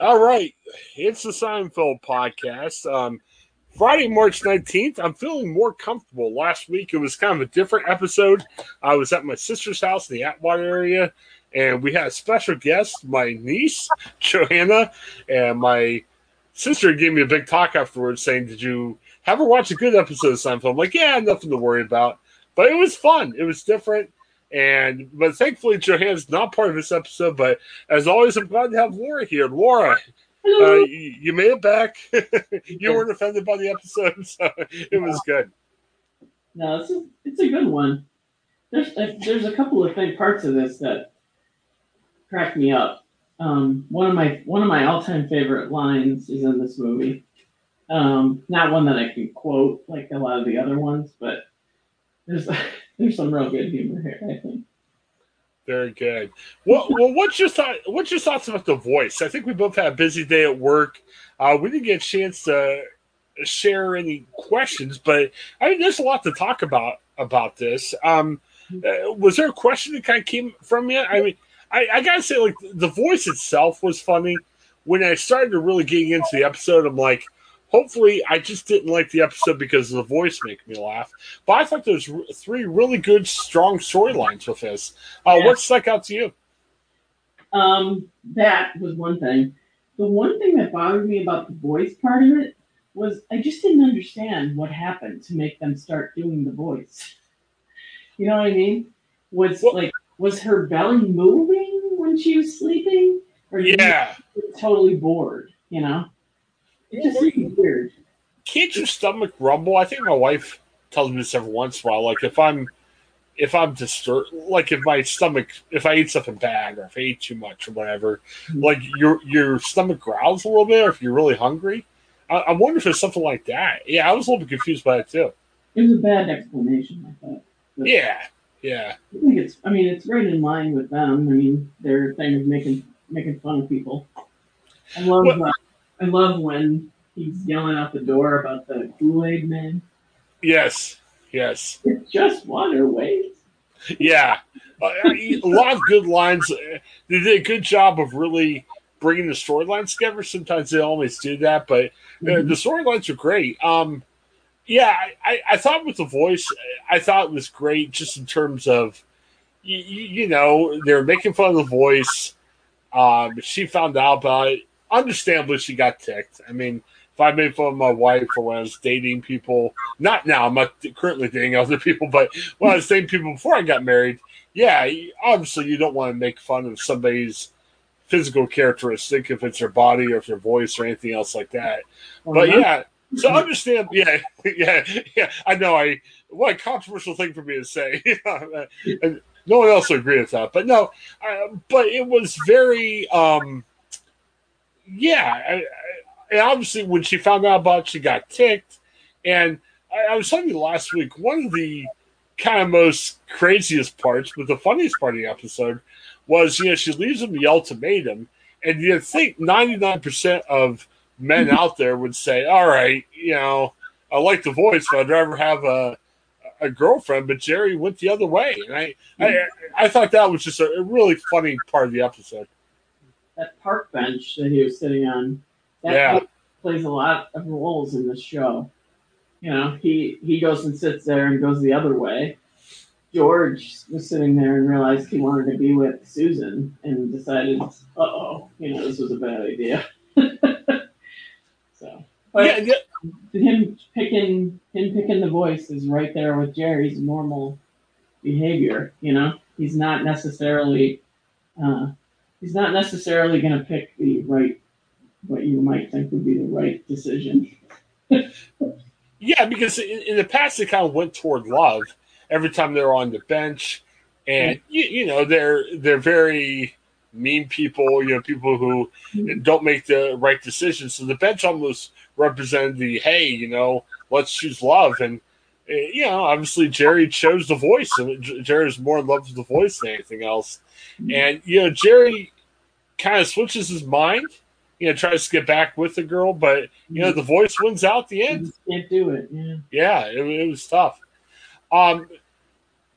All right, it's the Seinfeld podcast. Um, Friday, March 19th, I'm feeling more comfortable. Last week, it was kind of a different episode. I was at my sister's house in the Atwater area, and we had a special guest, my niece, Johanna, and my sister gave me a big talk afterwards saying, Did you ever watch a good episode of Seinfeld? I'm like, Yeah, nothing to worry about. But it was fun. It was different. And but thankfully Johanna's not part of this episode. But as always, I'm glad to have Laura here. Laura, uh, you, you made it back. you weren't offended by the episode, so it was good. No, it's a, it's a good one. There's a, there's a couple of big parts of this that crack me up. Um, one of my one of my all time favorite lines is in this movie. Um, not one that I can quote like a lot of the other ones, but there's there's some real good humor here. I think. Very good. Well, well, what's your thought? What's your thoughts about the voice? I think we both had a busy day at work. Uh, we didn't get a chance to share any questions, but I mean, there's a lot to talk about about this. Um, uh, was there a question that kind of came from you? I mean, I, I gotta say, like the voice itself was funny. When I started to really getting into the episode, I'm like, hopefully, I just didn't like the episode because the voice made me laugh. But I thought there was three really good, strong storylines with this. Uh, Yeah. What stuck out to you? Um, that was one thing. The one thing that bothered me about the voice part of it was I just didn't understand what happened to make them start doing the voice. You know what I mean? Was Well- like was her belly moving when she was sleeping, or Yeah, totally bored? You know, it just seemed weird. can't your stomach rumble? I think my wife tells me this every once in a while. Like if I'm if I'm disturbed, like if my stomach, if I eat something bad or if I eat too much or whatever, like your your stomach growls a little bit, or if you're really hungry. I, I wonder if it's something like that. Yeah, I was a little bit confused by it too. It was a bad explanation. I thought. Yeah, yeah, I think it's. I mean, it's right in line with them. I mean, their thing of making making fun of people. I love. Well- uh, I love when he's yelling out the door about the Kool Aid Man. yes, yes, It's just water waste. yeah. Uh, a lot of good lines. Uh, They did a good job of really bringing the storylines together. Sometimes they always do that, but Uh, the storylines are great. Um, yeah, I, I, I thought with the voice, I thought it was great just in terms of, you, you know, they're making fun of the voice. Um, she found out about it. Understandably, she got ticked. I mean, if I made fun of my wife or when I was dating people, not now, I'm not currently dating other people, but when I was dating people before I got married, yeah, obviously you don't want to make fun of somebody's physical characteristic if it's their body or if their voice or anything else like that. But yeah, so understand. Yeah, yeah, yeah. I know. I what a controversial thing for me to say. no one else will agree with that. But no, uh, but it was very. um Yeah, I, I, and obviously when she found out about, it, she got ticked. And I, I was telling you last week, one of the kind of most craziest parts, but the funniest part of the episode was, you know, she leaves him the ultimatum, and you think ninety nine percent of men out there would say, "All right, you know, I like the voice, but I'd rather have a a girlfriend." But Jerry went the other way, and I I, mm-hmm. I thought that was just a really funny part of the episode. That park bench that he was sitting on. That Yeah. plays a lot of roles in this show. You know, he he goes and sits there and goes the other way. George was sitting there and realized he wanted to be with Susan and decided, uh oh, you know, this was a bad idea. so yeah, yeah, him picking him picking the voice is right there with Jerry's normal behavior. You know, he's not necessarily uh, he's not necessarily going to pick the right what you might think would be the right decision. yeah, because in, in the past they kind of went toward love every time they're on the bench, and you, you know they're they're very mean people, you know, people who don't make the right decisions. So the bench almost represented the hey, you know, let's choose love. And, eh, you know, obviously Jerry chose the voice. And Jerry's more in love with the voice than anything else. And, you know, Jerry kind of switches his mind, you know, tries to get back with the girl, but, you know, the voice wins out the end. Can't do it. Yeah. Yeah, it, it was tough. Um,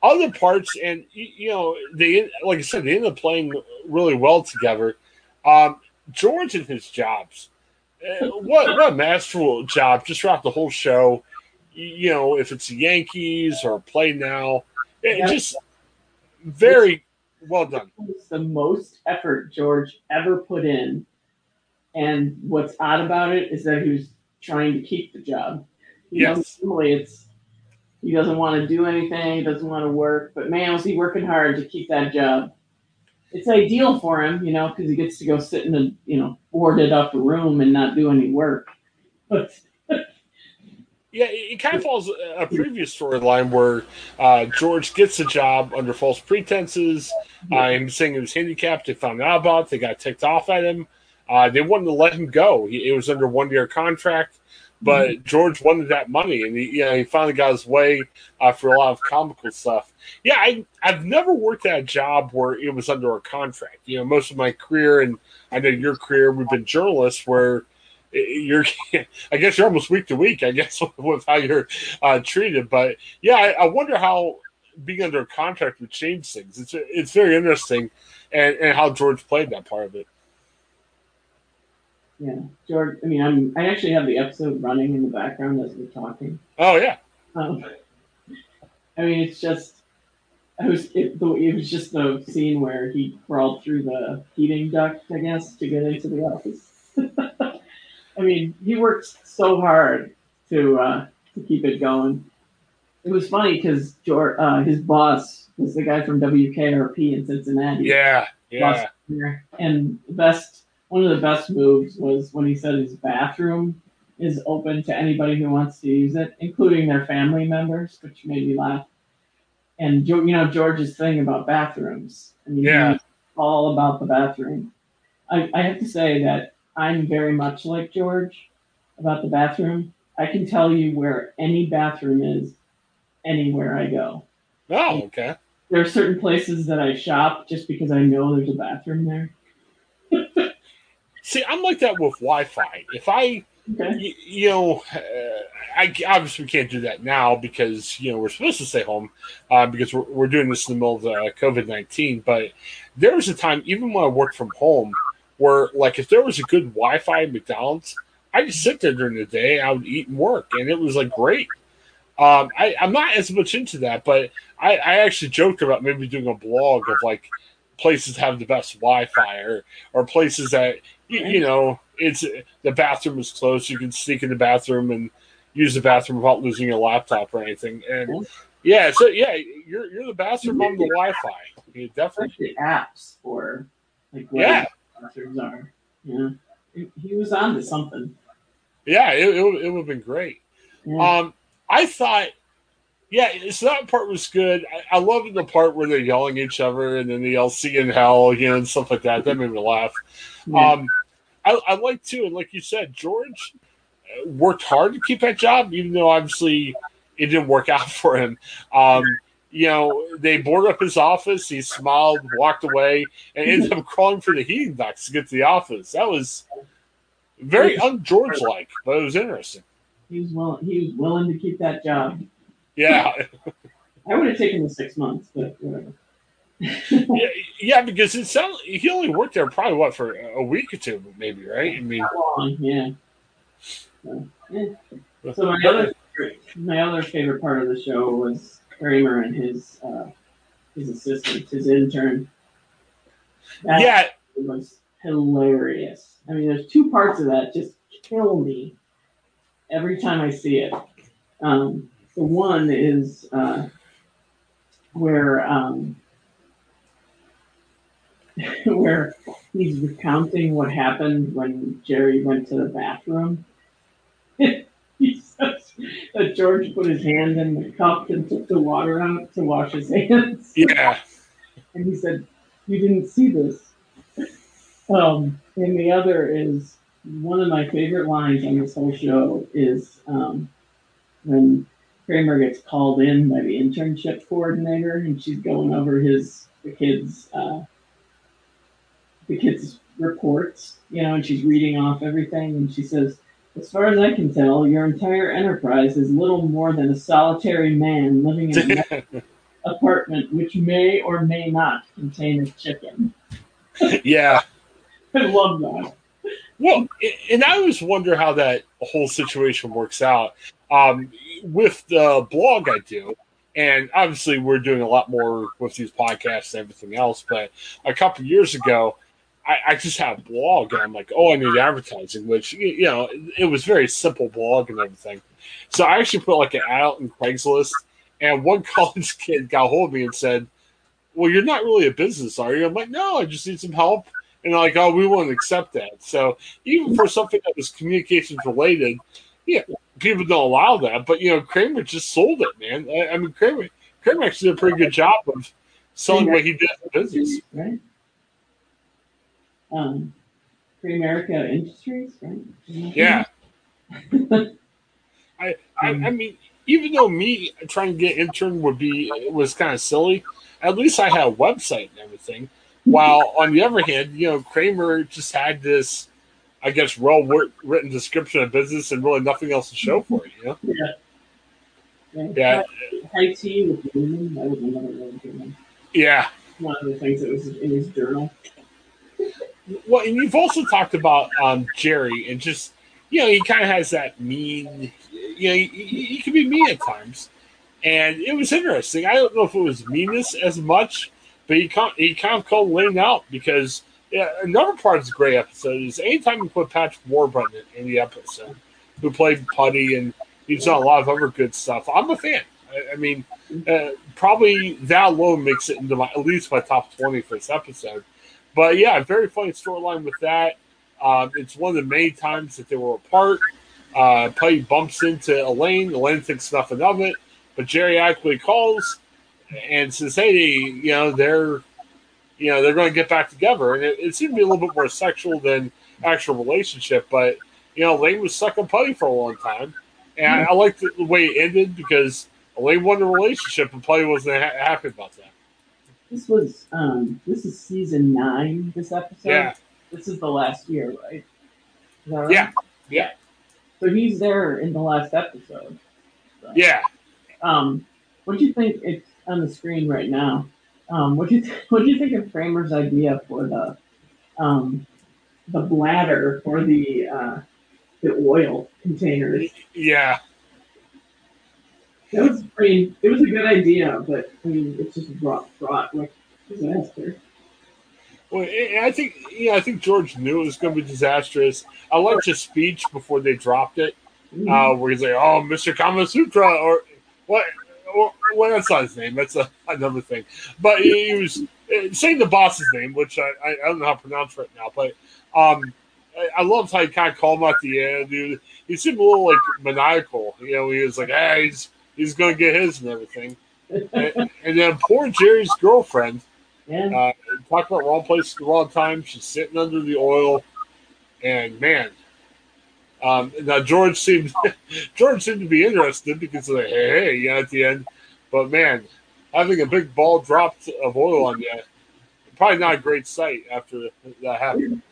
other parts, and you know, they like I said, they ended up playing really well together. Um, George and his jobs, uh, what what a masterful job just throughout the whole show. You know, if it's Yankees or Play Now, it just very well done. It's the most effort George ever put in, and what's odd about it is that he was trying to keep the job. You yes, know, normally it's he doesn't want to do anything, he doesn't want to work, but man, was he working hard to keep that job. It's ideal for him, you know, because he gets to go sit in a, you know, boarded up room and not do any work. But yeah, it kind of follows a previous storyline where uh, George gets a job under false pretenses. Uh, him saying he was handicapped. They found out about it. They got ticked off at him. Uh, they wanted to let him go. He, it was under one year contract. But mm-hmm. George wanted that money, and he, you know, he finally got his way uh, for a lot of comical stuff. Yeah, I, I've never worked at a job where it was under a contract. You know, most of my career, and I know your career, we've been journalists where you're, I guess you're almost week to week, I guess, with how you're uh, treated. But yeah, I, I wonder how being under a contract would change things. It's it's very interesting, and, and how George played that part of it. Yeah, George. I mean, I'm. I actually have the episode running in the background as we're talking. Oh yeah. Um, I mean, it's just. I was. It, it was just the scene where he crawled through the heating duct, I guess, to get into the office. I mean, he worked so hard to uh, to keep it going. It was funny because George, uh, his boss was the guy from WKRP in Cincinnati. Yeah, yeah. And the best one of the best moves was when he said his bathroom is open to anybody who wants to use it, including their family members, which made me laugh. And you know George's thing about bathrooms. I mean, yeah, all about the bathroom. I, I have to say that I'm very much like George about the bathroom. I can tell you where any bathroom is anywhere I go. Oh, okay. There are certain places that I shop just because I know there's a bathroom there. See, I'm like that with Wi-Fi. If I, okay. you, you know, uh, I obviously can't do that now because you know we're supposed to stay home uh, because we're, we're doing this in the middle of uh, COVID nineteen. But there was a time, even when I worked from home, where like if there was a good Wi-Fi at McDonald's, I just sit there during the day. I would eat and work, and it was like great. Um, I, I'm not as much into that, but I, I actually joked about maybe doing a blog of like places have the best Wi-Fi or or places that you, you, know it's the bathroom is closed. You can sneak in the bathroom and use the bathroom without losing your laptop or anything. And yeah, so yeah, you're you're the bathroom on the Wi-Fi. Yeah, definitely the apps for like yeah bathrooms are. Yeah, he was on to something. Yeah, it, it, it would have been great. Yeah. Um, I thought yeah, so that part was good. I, I love the part where they're yelling at each other and then they yell "see in hell" you know, and stuff like that. That made me laugh. Yeah. Um, I, I like too, and like you said, George uh, worked hard to keep that job, even though obviously it didn't work out for him. Um, you know, they boarded up his office. He smiled, walked away, and ended up crawling for the heating ducts to get to the office. That was very un George like, but it was interesting. He was willing. He was willing to keep that job. Yeah. I would have taken the six months, but whatever. yeah, yeah, because it sounds he only worked there probably what for a week or two, maybe, right? I mean, long, yeah. So, yeah. so my other my other favorite part of the show was Kramer and his uh, his assistant, his intern. That yeah, was hilarious. I mean, there's two parts of that just kill me. every time I see it. Um, the one is uh, where um, where he's recounting what happened when Jerry went to the bathroom. that George put his hand in the cup and took the water out to wash his hands. Yeah. And he said, You didn't see this. Um, and the other is one of my favorite lines on this whole show is um, when Kramer gets called in by the internship coordinator and she's going over his the kids uh, the kids reports, you know, and she's reading off everything and she says, As far as I can tell, your entire enterprise is little more than a solitary man living in an apartment which may or may not contain a chicken. yeah. I love that. Well, and I always wonder how that whole situation works out. Um, with the blog I do, and obviously we're doing a lot more with these podcasts and everything else, but a couple years ago, I, I, just had a blog and I'm like, oh, I need advertising, which, you know, it was very simple blog and everything. So I actually put like an ad out in Craigslist, and one college kid got hold of me and said, well, you're not really a business, are you? I'm like, no, I just need some help and like, oh, we won't accept that. So even for something that was communications related, yeah, people don't allow that. But you know, Kramer just sold it, man. I, I mean, Kramer Kramer actually did a pretty good job of selling what he did in business. Right. Um, Kramerica Industries, right? Yeah. I, I, I mean, even though me trying to get intern would be was kind of silly, at least I had a website and everything. While on the other hand, you know, Kramer just had this, I guess, well written description of business and really nothing else to show for it. You know? Yeah. Yeah. High tea with Newman. That was another really good one. Yeah. One of the things that was in his journal. Well, and you've also talked about um, Jerry and just you know he kind of has that mean. You know, he, he can be mean at times, and it was interesting. I don't know if it was meanness as much but he can't he can't call Lane out because yeah, another part of this great episode is anytime you put Patrick Warburton in, in the episode, who played Putty and he's done a lot of other good stuff. I'm a fan. I, I mean, uh, probably that alone makes it into my at least my top twenty for this episode. But yeah, very funny storyline with that. Um, it's one of the many times that they were apart. Uh, Putty bumps into Elaine. Elaine thinks nothing of it, but Jerry actually calls and says, "Hey, you know, they're, you know, they're going to get back together." And it, it, seemed to be a little bit more sexual than actual relationship, but you know, Lane was sucking putty for a long time, and I, I liked the, the way it ended because Elaine won the relationship, and Putty wasn't ha- happy about that. This was um, this is season nine. This episode. Yeah. This is the last year, right? right? Yeah. Yeah. So he's there in the last episode. So. Yeah. Um, what do you think? It's on the screen right now. Um, what do you th- what do you think of Kramer's idea for the um, the bladder for the uh, the oil containers? Yeah, was pretty. It was a good idea, but I mean, it's just brought brought like disaster. Well, I think know, I think George knew it was going to be disastrous. I liked his speech before they dropped it, mm-hmm. uh, where he's like, "Oh, Mr. Kamasutra," or what? well, that's not his name. That's a, another thing. But he was uh, saying the boss's name, which I, I, don't know how to pronounce right now. But um, I, I loved how he kind of called him at the end. Dude, he seemed a little like maniacal. You know, he was like, "Hey, he's he's going to get his and everything." and, and, then poor Jerry's girlfriend. Yeah. Uh, talk about wrong place at the wrong time. She's sitting under the oil, and man, um, now George seemed George seemed to be interested because of the hey hey yeah at the end, but man, having a big ball dropped of oil on you, probably not a great sight after that happened.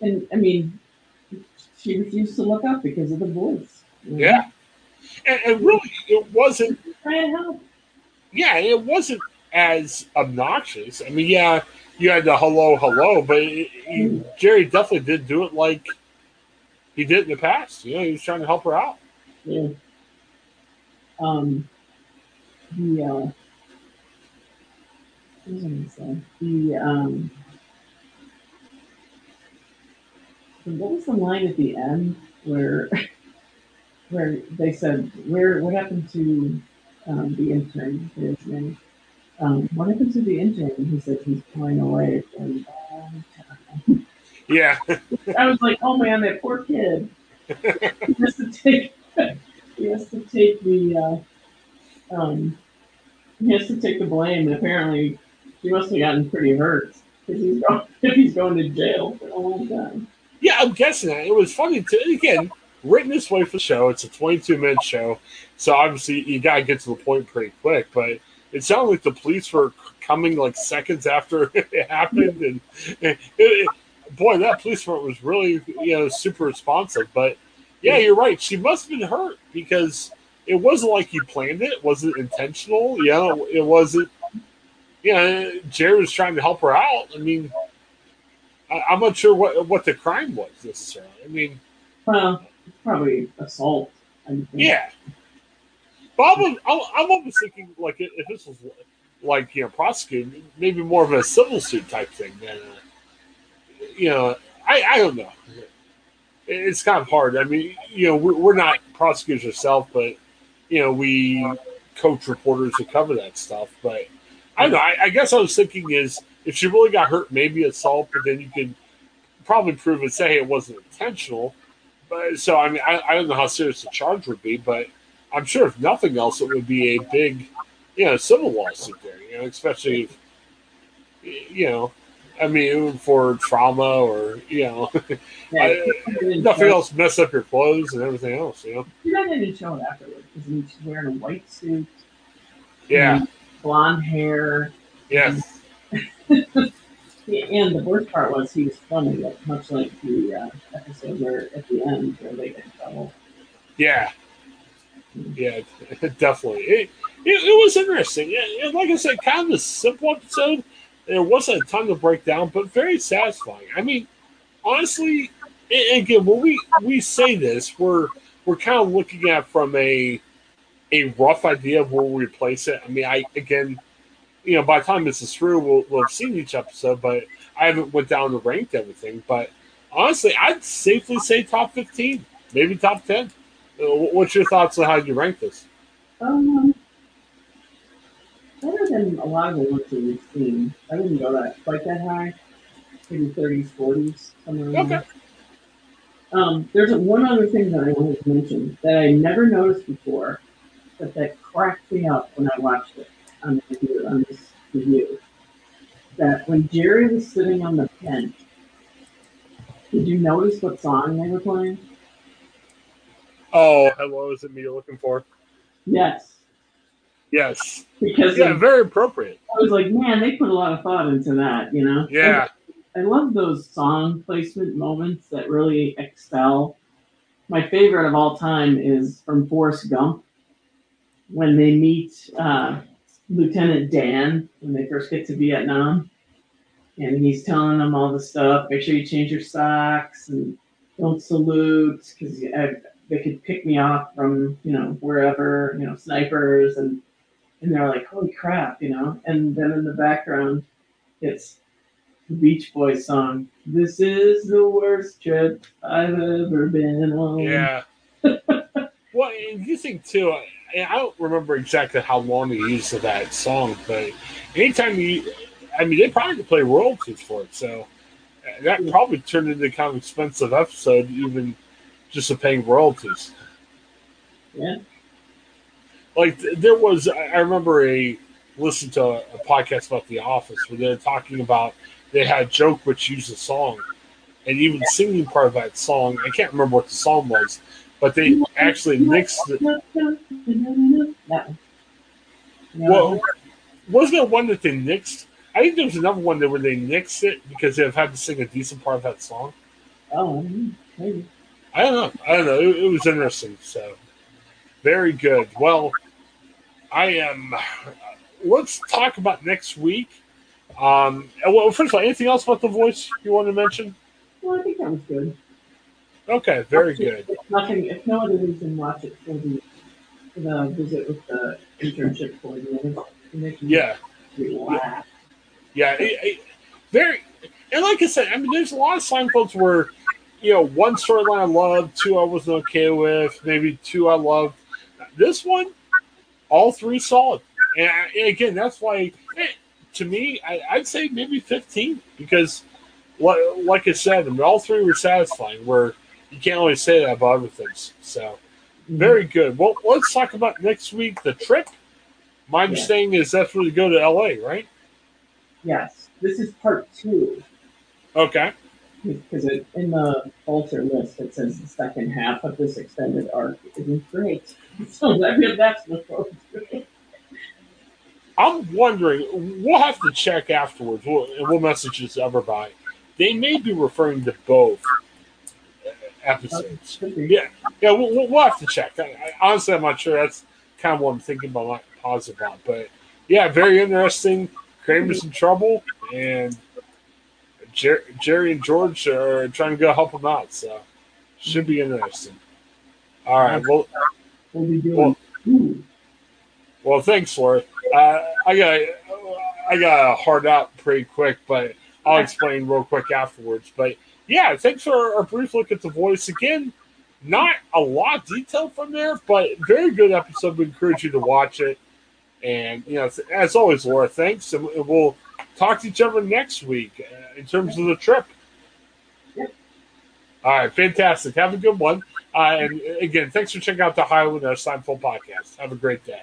And I mean, she refused to look up because of the voice. Yeah, and, and really, it wasn't. Trying to help. Yeah, it wasn't as obnoxious. I mean, yeah, you had the hello, hello, but it, it, Jerry definitely did do it like he did in the past. You know, he was trying to help her out. Yeah. Um. The uh, what was I going to say? The um. What was the line at the end where where they said, "Where what happened to um, the intern?" His name. Um, what happened to the intern? He said he's going away for a long time. Yeah. I was like, "Oh man, that poor kid." he has to take. he has to take the. Uh, um, he has to take the blame, and apparently, he must have gotten pretty hurt because he's going. If he's going to jail for a long time. Yeah, I'm guessing that. It was funny too. again written this way for the show. It's a 22 minute show, so obviously you gotta get to the point pretty quick. But it sounded like the police were coming like seconds after it happened, and it, it, boy, that police force was really you know super responsive. But yeah, you're right. She must have been hurt because it wasn't like you planned it. It wasn't intentional. You know, it wasn't. You know, Jerry was trying to help her out. I mean, I, I'm not sure what what the crime was necessarily. I mean, Well, probably assault. Yeah. But I'm, I'm, almost thinking like if if this was like you know prosecuted, maybe more of a civil suit type thing than uh, you know. I I don't know. It's kind of hard. I mean, you know, we're, we're not prosecutors ourselves, but you know, we coach reporters to cover that stuff. But I don't know. I, I guess I was thinking is if she really got hurt, maybe assault, but then you could probably prove and say it wasn't intentional. But so I mean, I, I don't know how serious the charge would be, but I'm sure if nothing else, it would be a big, you know, civil lawsuit there. You know, especially if, you know, I mean, for trauma or you know, Yeah, I- nothing else mess up your clothes and everything else. You know, He didn't show it afterwards because he was wearing a white suit, yeah, blonde hair. Yes. And the worst part was he was funny, like, much like the uh, episode where at the end where they get in trouble. yeah, yeah, definitely. It, it, it was interesting. And like I said, kind of a simple episode. There wasn't a ton to break down, but very satisfying. I mean, honestly, and again, when we we say this, we're we're kind of looking at from a a rough idea of where we place it. I mean, I again, you know, by the time this is through, we'll, we'll have seen each episode, but I haven't went down and ranked everything. But honestly, I'd safely say top fifteen, maybe top ten. Uh, What's your thoughts on how you rank this? Um, better than a lot of the ones that we've seen. I wouldn't go that quite that high. Maybe 30s, 40s, somewhere around Okay. there. Um, there's one other thing that I wanted to mention that I never noticed before, but that cracked me up when I watched it on the on this review. That when Jerry was sitting on the bench, did you notice what song they were playing? Oh, hello, is it me you're looking for? Yes, Yes. because Yeah, of- very appropriate. I was like, man, they put a lot of thought into that, you know? Yeah. I love those song placement moments that really excel. My favorite of all time is from Forrest Gump when they meet uh, Lieutenant Dan when they first get to Vietnam. And he's telling them all the stuff. Make sure you change your socks and don't salute because they could pick me off from you know wherever you know snipers and and they're like holy crap you know and then in the background it's the Beach Boys song. This is the worst trip I've ever been on. Yeah. well, you think too. I, don't remember exactly how long they used of that song, but anytime you, I mean, they probably could play royalties for it, so uh, that probably turned into kind of expensive episode, even just of paying royalties. Yeah. Like there was, I I remember a listen to a, a podcast about The Office where they're talking about they had joke which used a song, and even singing part of that song. I can't remember what the song was, but they actually mixed one. Yeah. Well, wasn't there one that they nixed? I think there was another one that where they nixed it because they've had to sing a decent part of that song. oh, maybe. I don't know. I don't know. It, it was interesting. So very good. Well, I am. Let's talk about next week. Um, well, first of all, anything else about the voice you want to mention? Well, I think that was good. Okay, very good. If nothing, if no other reason, watch it for the for the visit with the internship coordinator. It Yeah, relax. yeah. It, it, very, and like I said, I mean, there's a lot of Seinfelds where you know, one storyline I loved, two I wasn't okay with, maybe two I loved. This one, all three solid. And, and again, that's why, eh, to me, I, would say maybe 15 because, like, like I said, I mean, all three were satisfying. Where you can't always say that about other things. So, very mm-hmm. good. Well, let's talk about next week the trip. My understanding is that's where you go to LA, right? Yes. This is part two. Okay because in the alter list it says the second half of this extended arc isn't great. So maybe that's the forward I'm wondering. We'll have to check afterwards. We'll, and we'll message this to everybody. They may be referring to both episodes. Yeah, yeah. We'll, we'll have to check. I, I, honestly, I'm not sure. That's kind of what I'm thinking about, positive about. But yeah, very interesting. Kramer's in trouble, and Jer- Jerry and George are trying to go help him out, so should be interesting. All right, well, well, well thanks for it. Uh, I got I got a hard out pretty quick, but I'll explain real quick afterwards. But yeah, thanks for our brief look at the voice again. Not a lot of detail from there, but very good episode. We encourage you to watch it. And you know, as always, Laura, thanks, and we'll talk to each other next week uh, in terms of the trip. All right, fantastic. Have a good one. Uh, and again, thanks for checking out the Highland Seinfeld podcast. Have a great day.